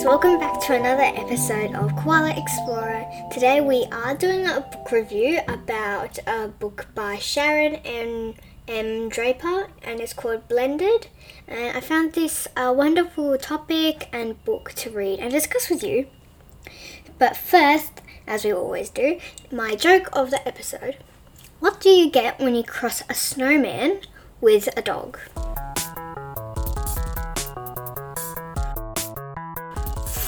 guys, welcome back to another episode of Koala Explorer. Today we are doing a book review about a book by Sharon M. M. Draper and it's called Blended. And I found this a wonderful topic and book to read and discuss with you. But first, as we always do, my joke of the episode. What do you get when you cross a snowman with a dog?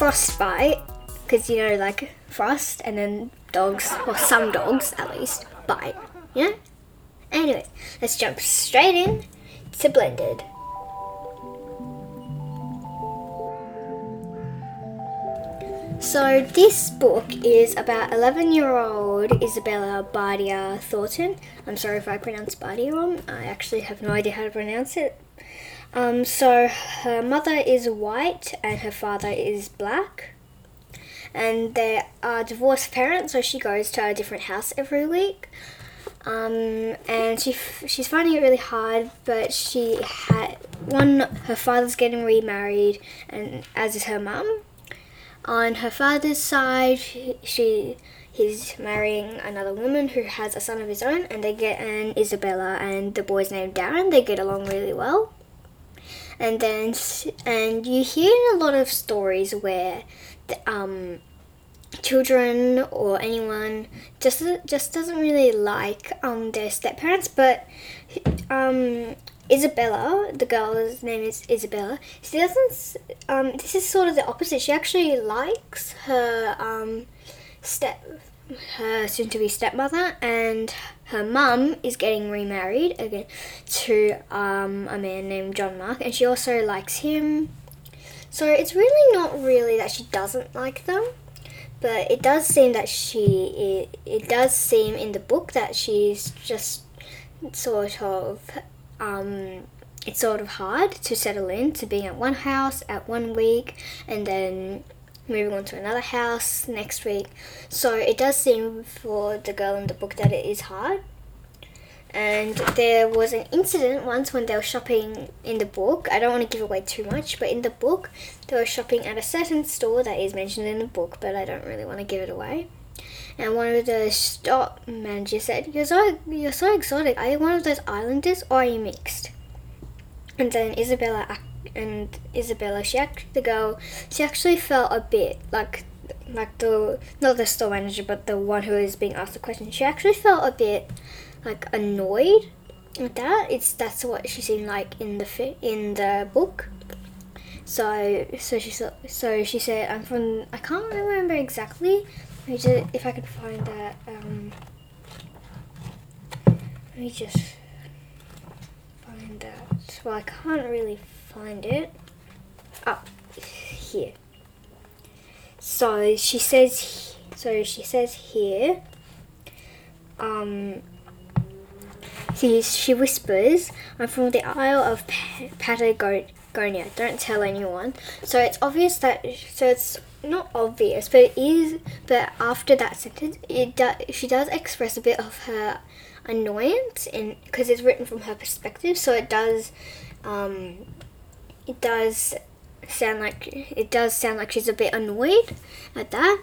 Frostbite because you know like frost and then dogs or some dogs at least bite yeah anyways let's jump straight in to blended So this book is about 11 year old Isabella Bardia Thornton. I'm sorry if I pronounced Bardia wrong. I actually have no idea how to pronounce it. Um, so her mother is white and her father is black. And they are divorced parents, so she goes to a different house every week. Um, and she she's finding it really hard, but she had one. Her father's getting remarried, and as is her mum. On her father's side, she, he's marrying another woman who has a son of his own, and they get an Isabella, and the boy's named Darren. They get along really well and then and you hear a lot of stories where the, um, children or anyone just just doesn't really like um, their step parents, but um, Isabella, the girl's name is Isabella. She doesn't. Um, this is sort of the opposite. She actually likes her um, step her soon to be stepmother, and her mum is getting remarried again to um, a man named John Mark, and she also likes him. So it's really not really that she doesn't like them, but it does seem that she it, it does seem in the book that she's just sort of um, it's sort of hard to settle in to being at one house at one week and then moving on to another house next week. So it does seem for the girl in the book that it is hard. And there was an incident once when they were shopping in the book. I don't want to give away too much, but in the book, they were shopping at a certain store that is mentioned in the book, but I don't really want to give it away. And one of the store managers said, "You're so you're so exotic. Are you one of those islanders or are you mixed?" And then Isabella and Isabella, she act, the girl, she actually felt a bit like like the not the store manager, but the one who is being asked the question. She actually felt a bit like annoyed with that. It's that's what she seemed like in the fi- in the book. So so she so she said I'm from I can't remember exactly. Just, if I could find that. Um, let me just find that. Well, I can't really find it. Up here. So she says. So she says here. Um. She, she whispers, I'm from the Isle of Patagonia. Don't tell anyone. So it's obvious that. So it's not obvious, but it is. But after that sentence, it does. She does express a bit of her annoyance, in because it's written from her perspective. So it does. Um, it does sound like it does sound like she's a bit annoyed at that.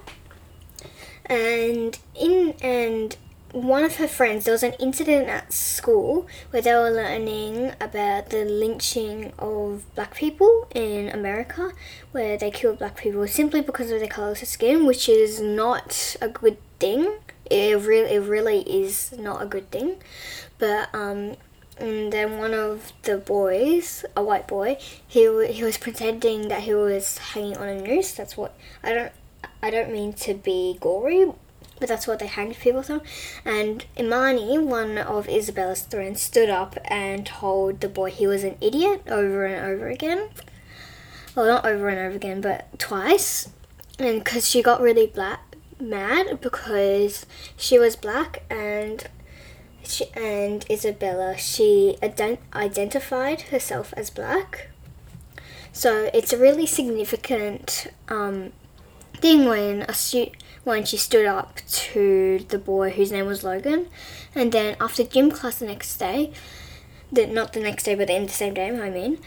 And in and one of her friends, there was an incident at school where they were learning about the lynching of black people in America, where they killed black people simply because of their colour of skin, which is not a good thing. It really, it really is not a good thing. But um, and then one of the boys, a white boy, he he was pretending that he was hanging on a noose. That's what I don't I don't mean to be gory, but that's what they hanged people from. And Imani, one of Isabella's friends, stood up and told the boy he was an idiot over and over again. Well, not over and over again, but twice. And because she got really black, mad because she was black and she, and Isabella, she ident- identified herself as black. So it's a really significant um, thing when a stu- when she stood up to the boy whose name was Logan, and then after gym class the next day, the, not the next day but in the same day, I mean,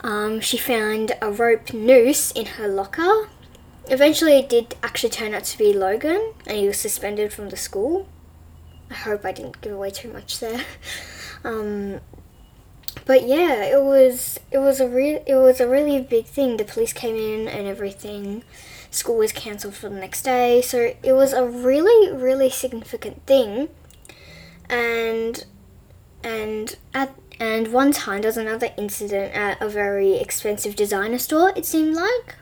um, she found a rope noose in her locker, eventually it did actually turn out to be Logan, and he was suspended from the school. I hope I didn't give away too much there. Um, but yeah, it was it was a real it was a really big thing. The police came in and everything. School was cancelled for the next day, so it was a really really significant thing. And and at and one time there was another incident at a very expensive designer store. It seemed like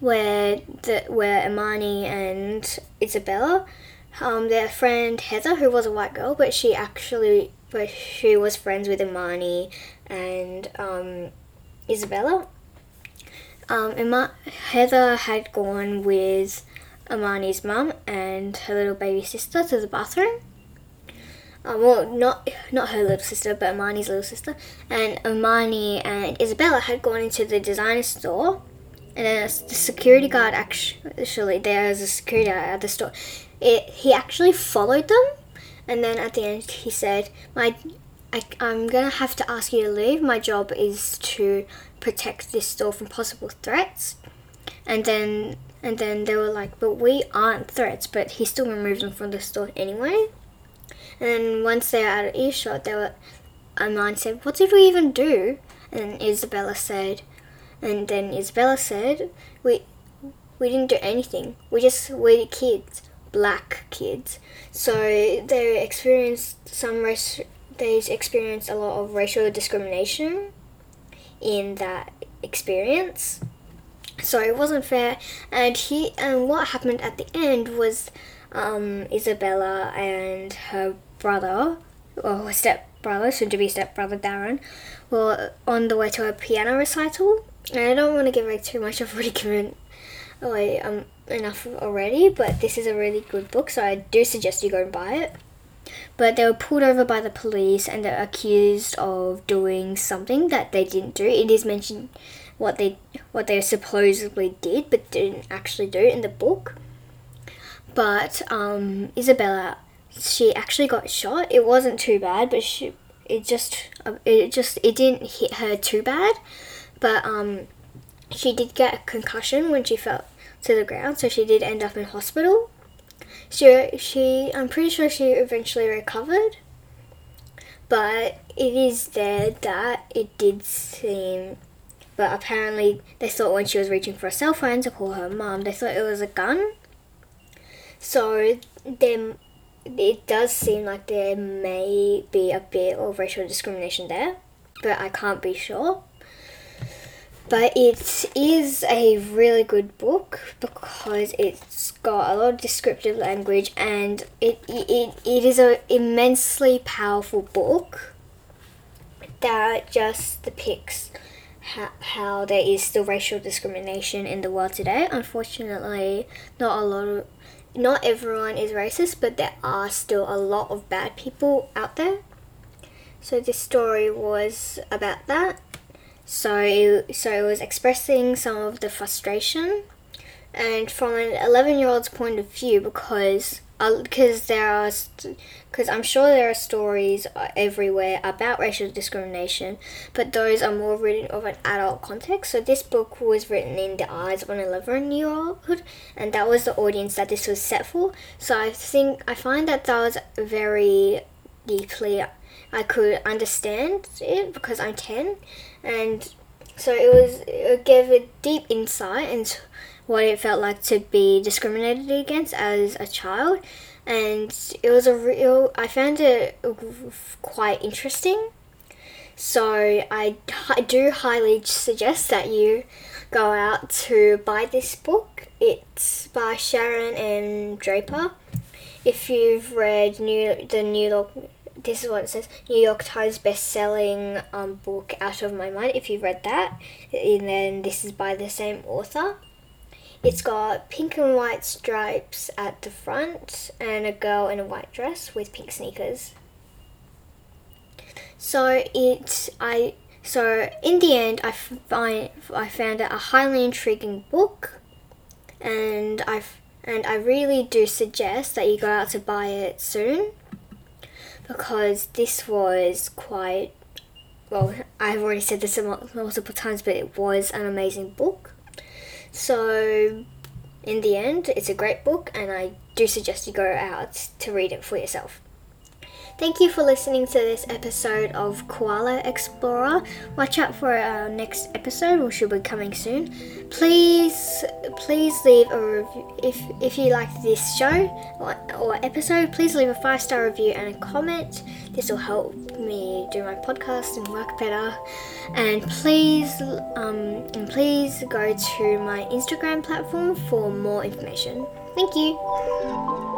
where the where Imani and Isabella, um, their friend Heather, who was a white girl, but she actually but she was friends with Imani and um, Isabella. Um, Ima- Heather had gone with Imani's mum and her little baby sister to the bathroom. Um, well, not not her little sister, but Imani's little sister. And Imani and Isabella had gone into the designer store, and then the security guard actually there was a security guard at the store. It he actually followed them and then at the end, he said, "My, I, I'm gonna have to ask you to leave. My job is to protect this store from possible threats." And then, and then they were like, "But we aren't threats." But he still removed them from the store anyway. And then once they were out of earshot, they were. Imani said, "What did we even do?" And Isabella said, and then Isabella said, "We, we didn't do anything. We just we're kids." Black kids. So they experienced some race. They experienced a lot of racial discrimination in that experience. So it wasn't fair. And he and what happened at the end was um, Isabella and her brother, or her step brother, soon to be step brother Darren, were on the way to a piano recital. And I don't want to give away too much. I've already given away um, enough already, but this is a really good book, so I do suggest you go and buy it. But they were pulled over by the police and they're accused of doing something that they didn't do. It is mentioned what they what they supposedly did, but didn't actually do in the book. But um, Isabella, she actually got shot. It wasn't too bad, but she it just it just it didn't hit her too bad. But um, she did get a concussion when she fell to the ground, so she did end up in hospital. She, she, I'm pretty sure she eventually recovered, but it is there that it did seem. But apparently, they thought when she was reaching for a cell phone to call her mum, they thought it was a gun. So then, it does seem like there may be a bit of racial discrimination there, but I can't be sure but it is a really good book because it's got a lot of descriptive language and it it, it is an immensely powerful book that just depicts how, how there is still racial discrimination in the world today. Unfortunately, not a lot of not everyone is racist, but there are still a lot of bad people out there. So this story was about that so so it was expressing some of the frustration, and from an eleven-year-old's point of view, because because uh, there are because I'm sure there are stories uh, everywhere about racial discrimination, but those are more written of an adult context. So this book was written in the eyes of an 11 year old, and that was the audience that this was set for. So I think I find that that was very deeply I could understand it because I'm 10 and so it was it gave a deep insight into what it felt like to be discriminated against as a child. And it was a real I found it quite interesting. So I, I do highly suggest that you go out to buy this book. It's by Sharon M. Draper. If you've read new the New York this is what it says New York Times best-selling um, book Out of My Mind. If you've read that, and then this is by the same author. It's got pink and white stripes at the front and a girl in a white dress with pink sneakers. So it I so in the end I find I found it a highly intriguing book, and I've and I really do suggest that you go out to buy it soon because this was quite well, I've already said this multiple times, but it was an amazing book. So, in the end, it's a great book, and I do suggest you go out to read it for yourself. Thank you for listening to this episode of Koala Explorer. Watch out for our next episode, which will be coming soon. Please, please leave a review if if you like this show or, or episode. Please leave a five star review and a comment. This will help me do my podcast and work better. And please, um, and please go to my Instagram platform for more information. Thank you.